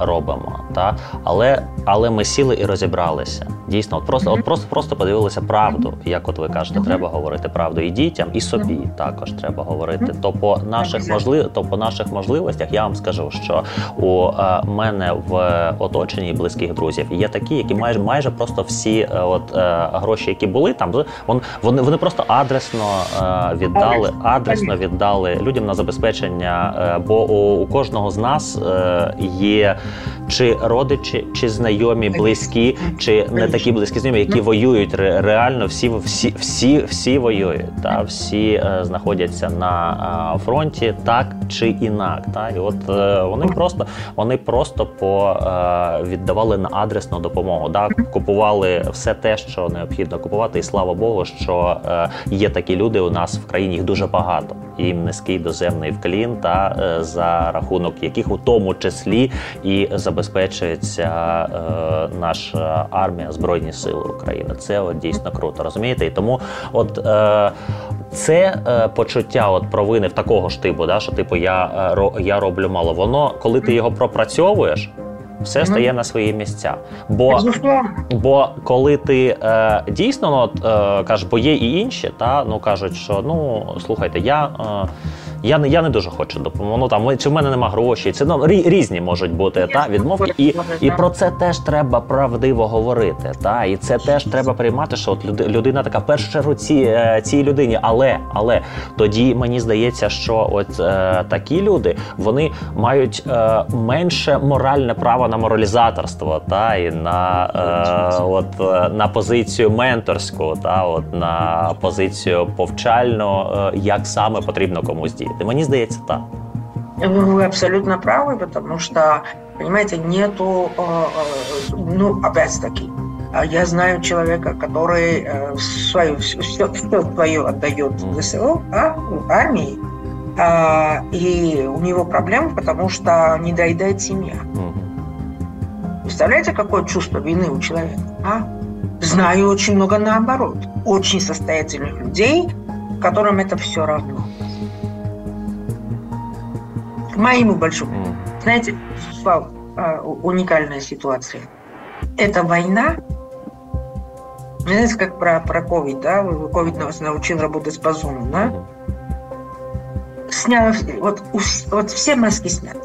робимо. Та? Але але ми сіли і розібралися. Дійсно, от просто от просто просто подивилися правду. Як от ви кажете, треба говорити правду і дітям, і собі також треба говорити. То по наших можлив... то по наших можливостях я вам скажу, що у е, мене в оточенні близьких друзів є такі, які майже майже просто всі е, от е, гроші, які були там, вони вони просто адресно е, віддали, адресно віддали людям на забезпечення. Е, бо у, у кожного з нас е, є чи родичі, чи знайомі, близькі, чи не такі близькі знайомі, які воюють реально. Всі всі всі всі воюють. Та всі е, знаходяться на е, фронті, так чи інак. Та і от е, вони просто вони просто по е, віддавали на адресну допомогу. Да? Купували все те, що необхідно купувати, і слава Богу, що е, є такі люди у нас в країні. Їх дуже багато. Їм низький доземний вклін, та е, за рахунок яких у тому числі і забезпечується е, наша армія Збройні Сили України. Це от дійсно круто, розумієте? І тому, от це почуття от провини в такого ж типу, да, що типу я, я роблю мало. Воно, коли ти його пропрацьовуєш. Все стає на свої місця. Бо бо коли ти е, дійсно ну, от, е, кажеш, бо є і інші, та ну кажуть, що ну слухайте, я. Е, я не я не дуже хочу допомогти. Ну там чи в мене нема грошей. Це ну, різні можуть бути та відмовки, і і про це теж треба правдиво говорити. Та і це теж треба приймати. Що от людина така в першу чергу ці, е, цій людині, але але тоді мені здається, що от е, такі люди вони мають е, менше моральне право на моралізаторство, та і на е, от е, на позицію менторську, та от на позицію повчальну, е, як саме потрібно комусь діяти. Это Мені здається, так. Вы абсолютно правы, потому что, понимаете, нету, э, э, ну, опять-таки, я знаю человека, который э, свою, все, все свое отдает в ВСУ, а, армии, а, и у него проблемы, потому что не доедает семья. Представляете, какое чувство вины у человека? А? Знаю очень много наоборот. Очень состоятельных людей, которым это все равно к моему большому. Mm. Знаете, Слав, а, уникальная ситуация. Это война. Знаете, как про, про COVID, да? COVID нас научил работать по Zoom, да? Mm. Снял, вот, вот все маски сняты.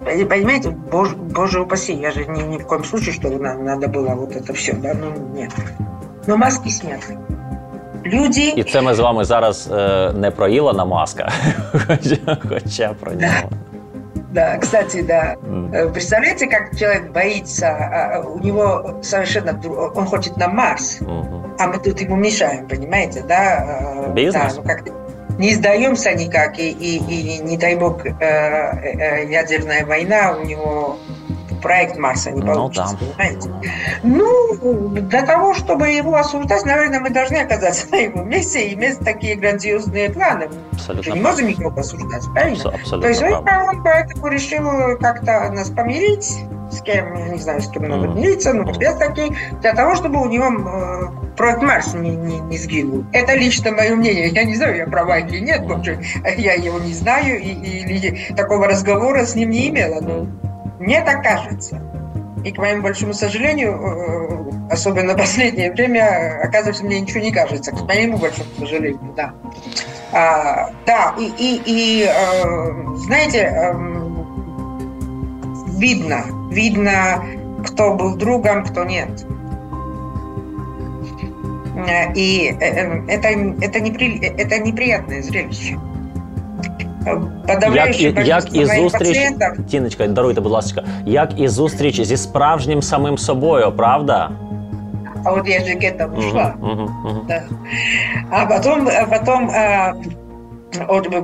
Понимаете, боже, боже упаси, я же ни, ни в коем случае, что надо было вот это все, да, ну нет. Но маски сняты. Люди. І це ми з вами зараз е, не про Ілона Маска, хоча, про нього. Да, кстати, да. Mm. Представляете, как человек боится, а, у него совершенно, он хочет на Марс, mm-hmm. а мы тут ему мешаем, понимаете, да? Бизнес? Да, ну как не сдаемся никак, и, и, и не дай бог, э, э, ядерная война у него проект Марса не ну получится, ну, да. понимаете? Ну, для того, чтобы его осуждать, наверное, мы должны оказаться на его месте и иметь такие грандиозные планы. Абсолютно. Мы не можем никого осуждать, правильно? Абсолютно То есть он поэтому решил как-то нас помирить, с кем, не знаю, с кем надо мириться, но без таких, для того, чтобы у него э, проект Марс не, не, не сгинул. Это лично мое мнение. Я не знаю, я права или нет, потому что я его не знаю, и, или такого разговора с ним не имела, но так кажется. И, к моему большому сожалению, э, особенно в последнее время, оказывается, мне ничего не кажется. К моему большому сожалению, да. А, да, и, и, и э, знаете, э, видно, видно, кто был другом, кто нет. И это, это, непри, это неприятное зрелище. Як і, як і зустріч, Тіночка, даруйте, будь ласка, як і зустріч зі справжнім самим собою, правда? А вот я же к этому шла. Uh-huh, uh-huh. Да. А потом, а потом а,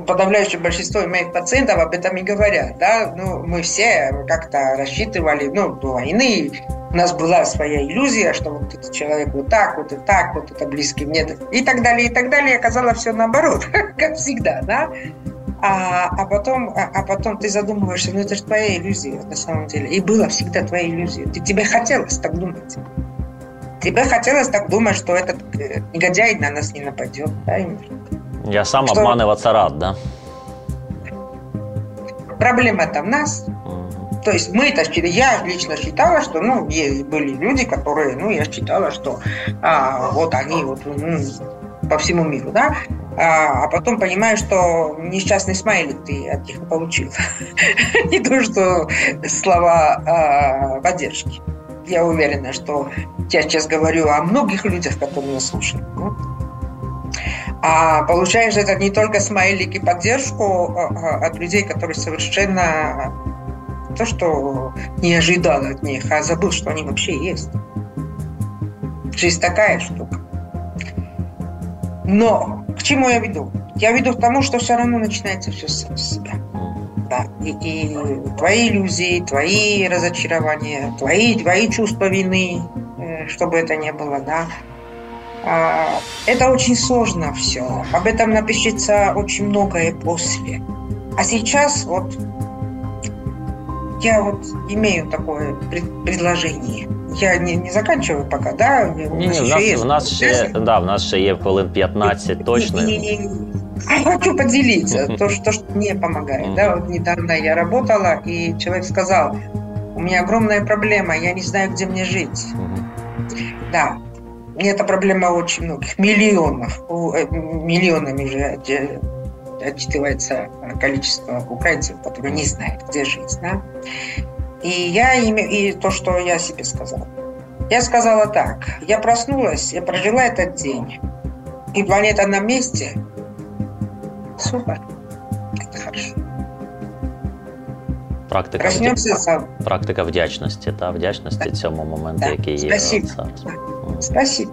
подавляющее большинство моих пациентов об этом и говорят. Да? Ну, мы все как-то рассчитывали, ну, до войны у нас была своя иллюзия, что вот этот человек вот так, вот и так, вот это близкий мне, и так далее, и так далее. Оказалось все наоборот, как всегда, да? А, а, потом, а, а потом ты задумываешься, ну это же твоя иллюзия на самом деле. И была всегда твоя иллюзия. Ты, тебе хотелось так думать. Тебе хотелось так думать, что этот э, негодяй на нас не нападет. Да? Я сам что... обманываться рад, да? Проблема-то в нас. То есть мы-то, я лично считала, что, ну, были люди, которые, ну, я считала, что а, вот они вот ну, по всему миру, да, а, а потом понимаю, что несчастный смайлик ты от них получил. Не то, что слова а, поддержки. Я уверена, что я сейчас говорю о многих людях, которые меня слушают. Ну. А получаешь это не только смайлики поддержку а, от людей, которые совершенно то, что не ожидал от них, а забыл, что они вообще есть. Жизнь такая штука. Но к чему я веду? Я веду к тому, что все равно начинается все с себя. Да. И, и твои иллюзии, твои разочарования, твои, твои чувства вины, э, чтобы это не было, да. А, это очень сложно все. Об этом напишется очень многое после. А сейчас вот я вот имею такое предложение. Я не, не заканчиваю пока, да? Ні, ні, в нас, в нас ще, да, в нас ще є хвилин 15 точно. И, и, а хочу поделиться, то, что, что мне помогает. Да, вот недавно я работала, и человек сказал, у меня огромная проблема, я не знаю, где мне жить. Да, это проблема очень многих, миллионов, э, миллионами же отчитывается количество украинцев, которые не знают, где жить. Да? И я и то, что я себе сказала. Я сказала так. Я проснулась, я прожила этот день. И планета на месте. Супер. Это хорошо. Практика вдя... практика вдячності та вдячності да. цьому моменту, да. який є Спасибо. зараз. Да. Спасибо.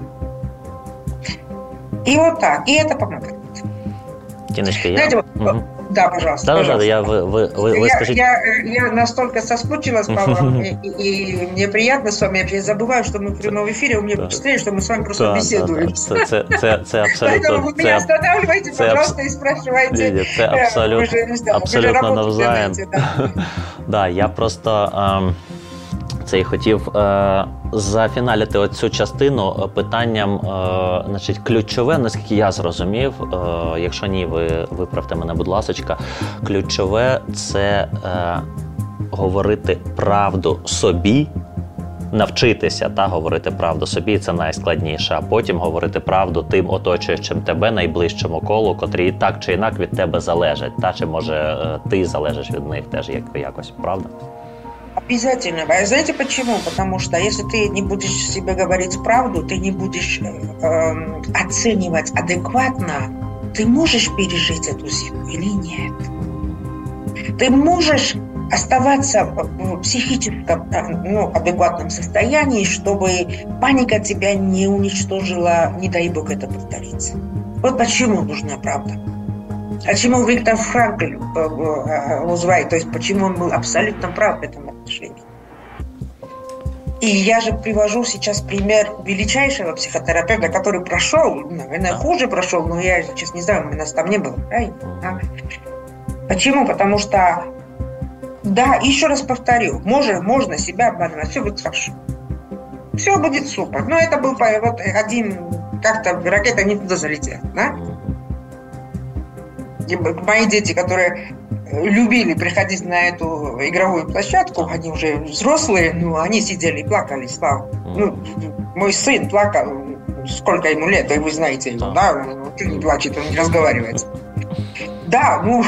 И вот так. И это помогает. Тиночка, я... Знаете, вот, угу. Да, пожалуйста. Да, пожалуйста. да, я, вы, вы, вы, я, скажите... я, я настолько соскучилась по вам, и, и мне приятно с вами. Я забываю, что мы в прямом эфире, у меня впечатление, что мы с вами просто да, беседуем. Да, це, це, це абсолютно... Поэтому вы меня останавливаете, пожалуйста, и спрашивайте. Ні, це абсолютно, вы абсолютно навзаєм. Да. да, я просто... Це і хотів е, зафіналити оцю частину е, питанням, е, значить, ключове, наскільки я зрозумів, е, якщо ні, ви виправте мене, будь ласка, ключове це е, говорити правду собі. Навчитися та говорити правду собі це найскладніше, а потім говорити правду тим оточуючим тебе найближчому колу, котрі так чи інак від тебе залежать, та чи може е, ти залежиш від них теж як якось, правда? Обязательно. А знаете почему? Потому что если ты не будешь себе говорить правду, ты не будешь э, оценивать адекватно, ты можешь пережить эту зиму или нет. Ты можешь оставаться в психическом ну, адекватном состоянии, чтобы паника тебя не уничтожила, не дай бог это повторится. Вот почему нужна правда. Почему Виктор Франкль Рузвайт, то есть почему он был абсолютно прав в этом отношении. И я же привожу сейчас пример величайшего психотерапевта, который прошел, наверное, хуже прошел, но я сейчас не знаю, у нас там не было. Да? Почему? Потому что, да, еще раз повторю, можно, можно себя обманывать, все будет хорошо. Все будет супер. Но это был вот один, как-то ракета не туда залетела. Да? Мои дети, которые любили приходить на эту игровую площадку, они уже взрослые, ну, они сидели и плакали, слава. Ну, мой сын плакал, сколько ему лет, и вы знаете его, да, он не плачет, он не разговаривает. Да, ну,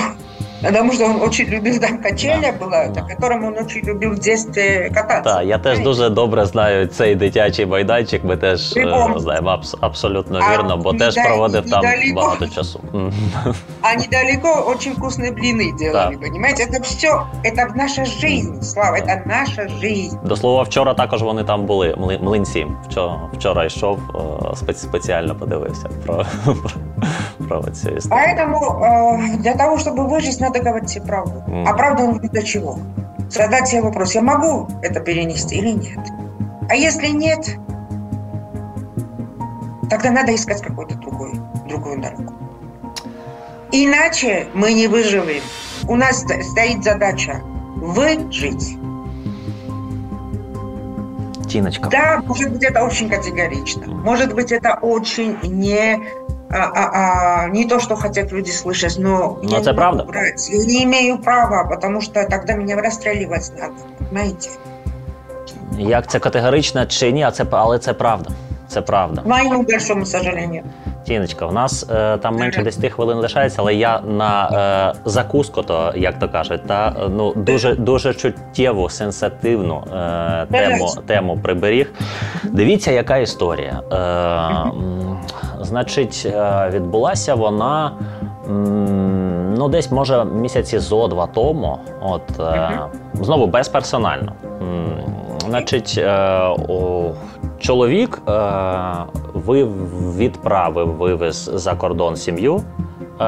Тому що він дуже любив там качеля була, на которому він дуже любив в дитинстві кататися. Так, я теж дуже добре знаю цей дитячий майданчик. Ми теж е, знаємо абс абсолютно вірно, бо теж проводив там багато часу. А недалеко дуже вкусні бліни делали, понимаете? Это все, это наша жизнь, Слава, это наша жизнь. До слова, вчора також вони там були, млинці. Вчора, вчора йшов, спеціально подивився про, про, про цю історію. Поэтому для того, чтобы выжить, надо говорить себе правду. Mm. А правда нужно для чего? Задать себе вопрос, я могу это перенести или нет? А если нет, тогда надо искать какую-то другую, другую дорогу. Иначе мы не выживем. У нас стоит задача выжить. Тиночка. Да, может быть, это очень категорично. Может быть, это очень не а, а, а, не то, что хотят люди слышать, но, но я это правда. Брать. Я не имею права, потому что тогда меня расстреливать надо, понимаете? Як це категорично чи ні, а це, але це правда. Це правда. Моєму большому сожалению. Тіночка, у нас е, там менше 10 хвилин лишається, але я на е, закуску, то як то кажуть, та ну дуже дуже чуттєву, сенситивну е, тему тему приберіг. Дивіться, яка історія. Е, Значить, е, відбулася вона ну десь може місяці зо два тому. От е, знову безперсонально. Значить, е, чоловік відправив, вивез за кордон сім'ю,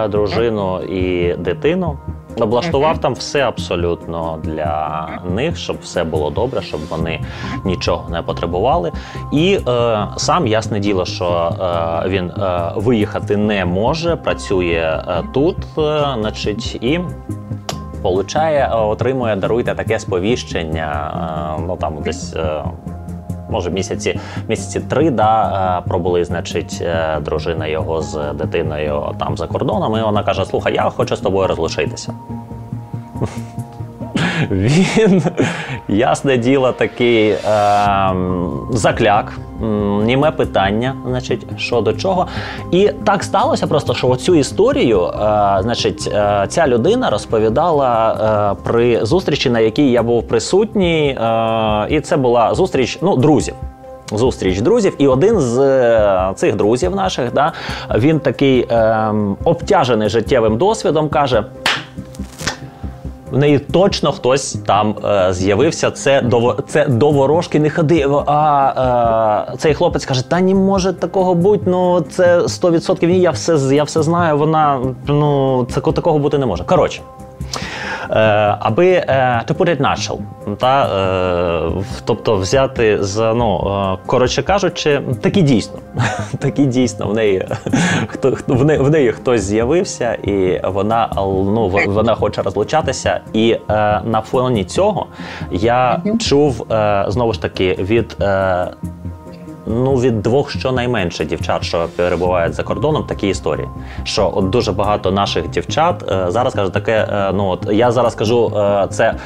дружину і дитину. Облаштував там все абсолютно для них, щоб все було добре, щоб вони нічого не потребували. І е, сам ясне діло, що е, він е, виїхати не може, працює е, тут, е, значить, і. Получає, отримує, даруйте таке сповіщення. Е, ну там десь може місяці місяці три да, е, пробули, значить, е, дружина його з дитиною там за кордоном. І вона каже: Слухай, я хочу з тобою розлучитися. Він, ясне діло, такий е, закляк, німе питання, значить, що до чого. І так сталося просто, що оцю історію, е, значить, е, ця людина розповідала е, при зустрічі, на якій я був присутній, е, і це була зустріч ну, друзів. Зустріч друзів, і один з е, цих друзів наших, да, він такий е, обтяжений життєвим досвідом, каже: в неї точно хтось там е, з'явився. Це до це до ворожки не ходи. А е, цей хлопець каже: Та не може такого бути. Ну це 100% ні. Я все я все знаю. Вона ну це такого бути не може. Коротше. Е, аби е, to put it natural, та, е, тобто взяти за ну коротше кажучи, такі дійсно, такі дійсно в неї хто в неї, в неї хтось з'явився, і вона ну вона хоче розлучатися. І на фоні цього я чув знову ж таки від ну від двох щонайменше дівчат, що перебувають за кордоном, такі історії. Що от дуже багато наших дівчат е, зараз каже таке. Е, ну от я зараз кажу, е, це е,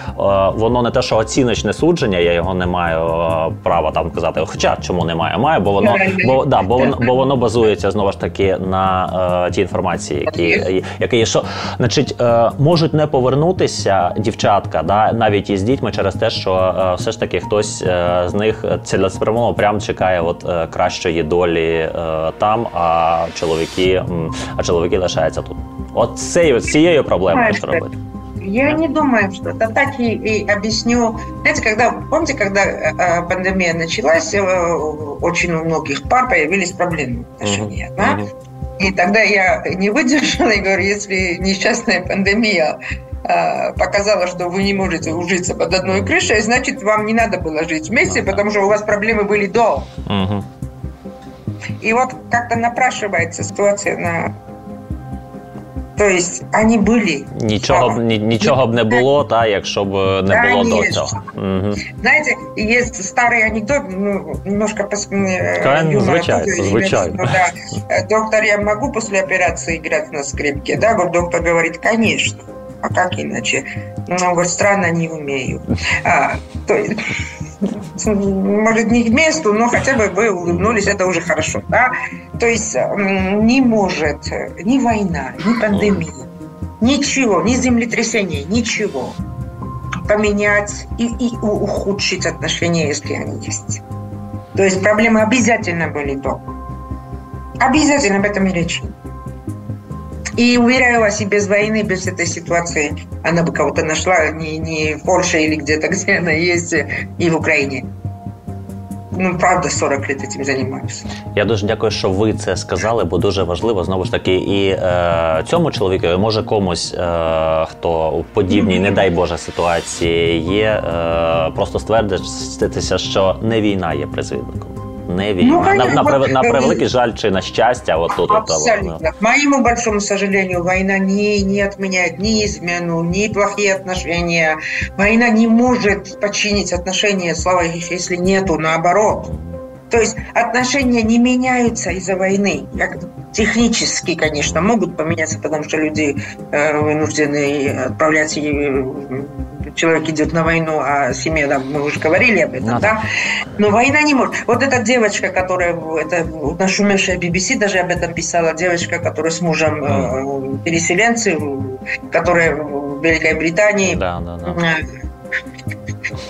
воно не те, що оціночне судження, я його не маю е, права там казати. Хоча чому немає? Маю, бо воно бо да, бо воно бо воно базується знову ж таки на е, ті інформації, які які є. Що значить, можуть не повернутися дівчатка, да навіть із дітьми через те, що все ж таки хтось з них цілеспрямовано прям чекає от е, кращої долі е, там, а чоловіки а чоловіки лишаються тут. От цією цією проблемою що робити. Я не думаю, что это так и, и объясню. Знаете, когда, помните, когда э, пандемия началась, э, очень у многих пар появились проблемы в отношениях, mm-hmm. да? И тогда я не выдержала и говорю, если несчастная пандемия э, показала, что вы не можете ужиться под одной крышей, значит, вам не надо было жить вместе, потому что у вас проблемы были до. Угу. И вот как-то напрашивается ситуация на то есть они були. Нічого б ні- нічого б не було, та якщо б не було до Конечно. цього. Угу. Знаете, есть старый анекдот, ну, немножко пос... э, Конечно, юмора звучайно, тоже звучайно. имеется, ну, да. Э, Доктор, я могу после операции играть на скрипке? Да, вот доктор говорит, конечно. А как иначе? Ну, вот странно не умею. А, то есть, может, не к месту, но хотя бы вы улыбнулись, это уже хорошо. Да? То есть не может ни война, ни пандемия, ничего, ни землетрясение, ничего поменять и, и ухудшить отношения, если они есть. То есть проблемы обязательно были до. Обязательно об этом и речь. И уверяю вас, и без войны, без этой ситуации она бы кого-то нашла не, не в Польше или где-то, где она есть, и в Украине. Ну, правда, 40 лет этим занимаюсь. Я дуже дякую, що ви це сказали, бо дуже важливо знову ж таки і е, цьому чоловікові, може комусь, е, хто у подібній, не дай Боже, ситуації є, е, просто ствердитися, що не війна є призвідником. Не війна. Ну, на, на, прев- на превеликий жаль чи на щастя, от тут. Абсолютно. К моему большому сожалению, война не, не отменяет ни измену, ни плохие отношения. Война не может починить отношения, слава если нету, наоборот. То есть отношения не меняются из-за войны. Как технически, конечно, могут поменяться, потому что люди э, вынуждены отправлять, э, человек идет на войну, а семья, да, мы уже говорили об этом, Ну да. да? Но война не может. Вот эта девочка, которая, это нашумевшая BBC даже об этом писала, девочка, которая с мужем э, переселенцы, которая в Великой Британии Да, да, да.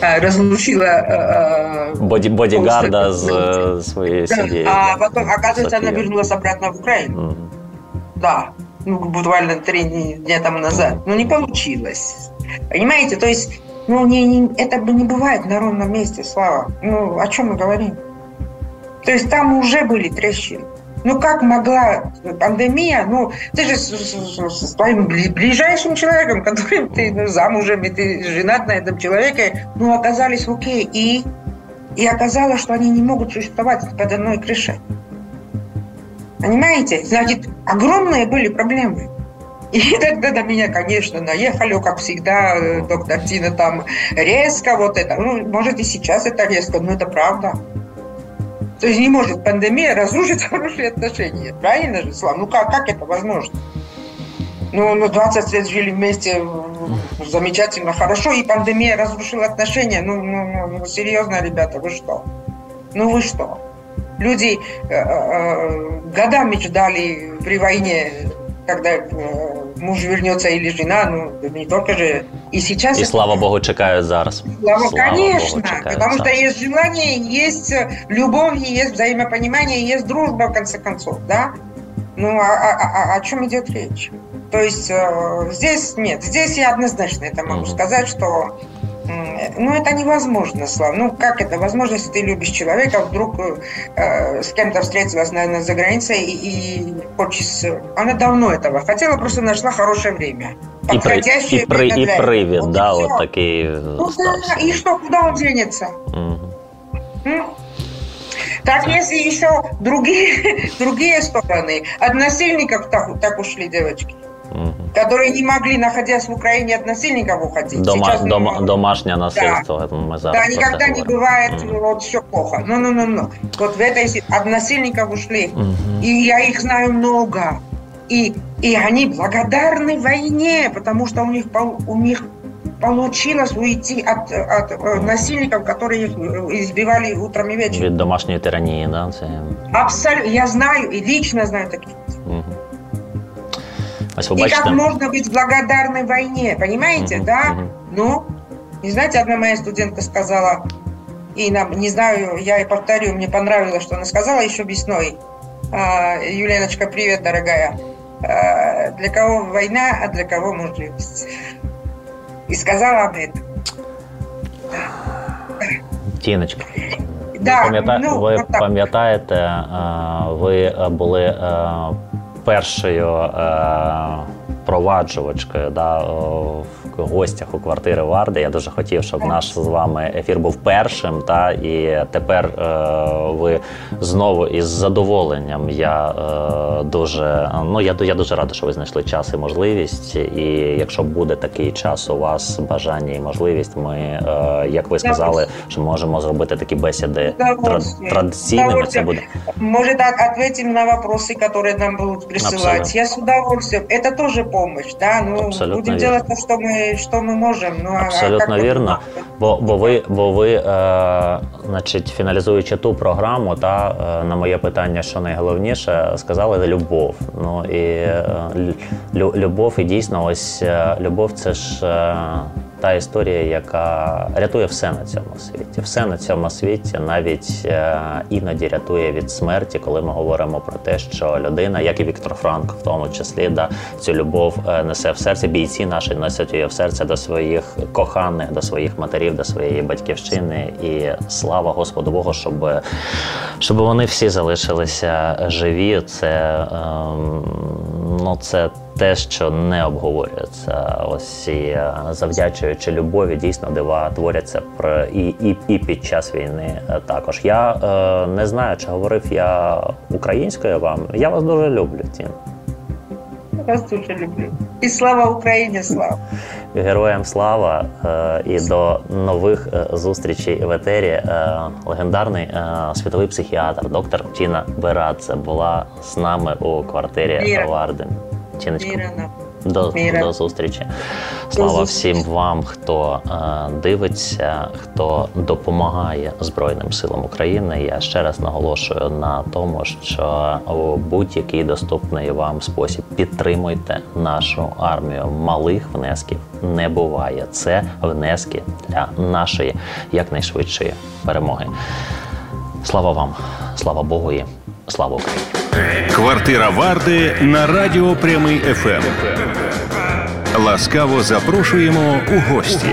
э, разлучила э, э, Боді, бодігарда з е, своєю да, сім'єю. а потом, оказывается, она София. вернулась обратно в Украину. Мгм. Да, ну, буквально три дня тому назад. Ну, не получилось. Понимаете, то есть, ну, не, не- это бы не бывает на ровном месте, Слава. Ну, о чем мы говорим? То есть там уже были трещины. Ну, как могла пандемия, ну, ты же с, с- с- твоим бли- ближайшим человеком, которым ты ну, замужем, и ты женат на этом человеке, ну, оказались в окей. И, и оказалось, что они не могут существовать под одной крышей. Понимаете? Значит, огромные были проблемы. И тогда на меня, конечно, наехали, как всегда, э, доктор Тина там резко вот это. Ну, может, и сейчас это резко, но это правда. То есть не может пандемия разрушить хорошие отношения. Правильно же, Слава? Ну как, как это возможно? Ну, ну, 20 лет жили вместе замечательно, хорошо, и пандемия разрушила отношения. Ну, ну, ну, ну, серьезно, ребята, вы что? Ну вы что? Люди э, э, годами ждали при войне, когда э, муж вернется или жена, ну не только же. И сейчас І это слава Богу, чекають зараз. Слава, Слава конечно, Богу, чекают, потому да. что есть желание, есть любовь, и есть взаимопонимание, и есть дружба, в конце концов, да? Ну, а, а- а- а о чем идет речь? То есть э, здесь нет, здесь я однозначно это могу Мгм. сказать, что ну, это невозможно, Слав. Ну, как это возможно, если ты любишь человека, вдруг э, с кем-то встретилась, наверное, за границей и, и хочешь... Она давно этого хотела, просто нашла хорошее время. І, при, подходящее і, при, время і для этого. привід, Вот да, и от всё. такий е, Ну стався. да, и что, куда он денется? Мгм. М? Так есть и еще другие, другие стороны. От насильников так, так ушли девочки, Мгм. которые не могли, находясь в Украине, от насильников уходить. Дома, Сейчас, ну, дома, домашнє насильство. Ми зараз да, про це никогда не говоримо. бывает Мгм. вот все плохо. Ну, ну, ну, ну. Вот в этой си- от насильников ушли. Мгм. И я их знаю много. И, и они благодарны войне, потому что у них, пол- у них получилось уйти от, от э, насильников, которые их э, избивали утром и вечером. Від домашньої тиранії, да? Це... Абсолютно. Я знаю и лично знаю таких. Мгм. Ви И как бачите. можно быть благодарной войне, понимаете, Мгм, да? мгм. Ну, и знаете, одна моя студентка сказала, и нам, не знаю, я и повторю, мне понравилось, что она сказала еще весной. А, Юленочка, привет, дорогая. А, для кого война, а для кого мужливость. И сказала об этом. Тіночка. Да, ви пам'ята- ну, ви пам'ятаєте, е, ви були першою е, проваджувачкою да, в гостях у квартири Варди. Я дуже хотів, щоб наш з вами ефір був першим. Та і тепер е, ви знову із задоволенням. Я е, дуже ну я я дуже радий, що ви знайшли час і можливість. І якщо буде такий час, у вас бажання і можливість, ми, е, як ви сказали, що можемо зробити такі бесіди традиційними. Це буде може так ответим на вопросы, которые нам будут присылать. Абсолютно. Я с удовольствием. Это тоже помощь, да. Ну Абсолютно будем вірно. делать то, что мы что ми можемо. Ну, Абсолютно вірно. Бо бо ви, бо ви, е, значить, фіналізуючи ту програму, та е, на моє питання, що найголовніше, сказали любов. Ну і е, любов, і дійсно, ось е, любов, це ж. Та історія, яка рятує все на цьому світі. Все на цьому світі навіть е, іноді рятує від смерті, коли ми говоримо про те, що людина, як і Віктор Франк, в тому числі, да цю любов е, несе в серці. Бійці наші несуть її в серце до своїх коханих, до своїх матерів, до своєї батьківщини. І слава Господу Богу, щоб щоб вони всі залишилися живі. Це ем, ну це те, що не обговорюється. Ось і е, завдячуючи любові, дійсно дива творяться і і, і під час війни. Е, також я е, не знаю, чи говорив я українською вам. Я вас дуже люблю. Тім. Вас дуже люблю. І слава Україні! Слава героям слава е, і до нових зустрічей в етері. Легендарний світовий психіатр, доктор Тіна Берадзе була з нами у квартирі Варди. Тіночку. До до зустрічі. Слава всім вам, хто е, дивиться, хто допомагає Збройним силам України. Я ще раз наголошую на тому, що у будь-який доступний вам спосіб підтримуйте нашу армію. Малих внесків не буває. Це внески для нашої якнайшвидшої перемоги. Слава вам, слава Богу і слава Україні! Квартира Варди на радіо Прямий ФМ. Ласкаво запрошуємо у гості.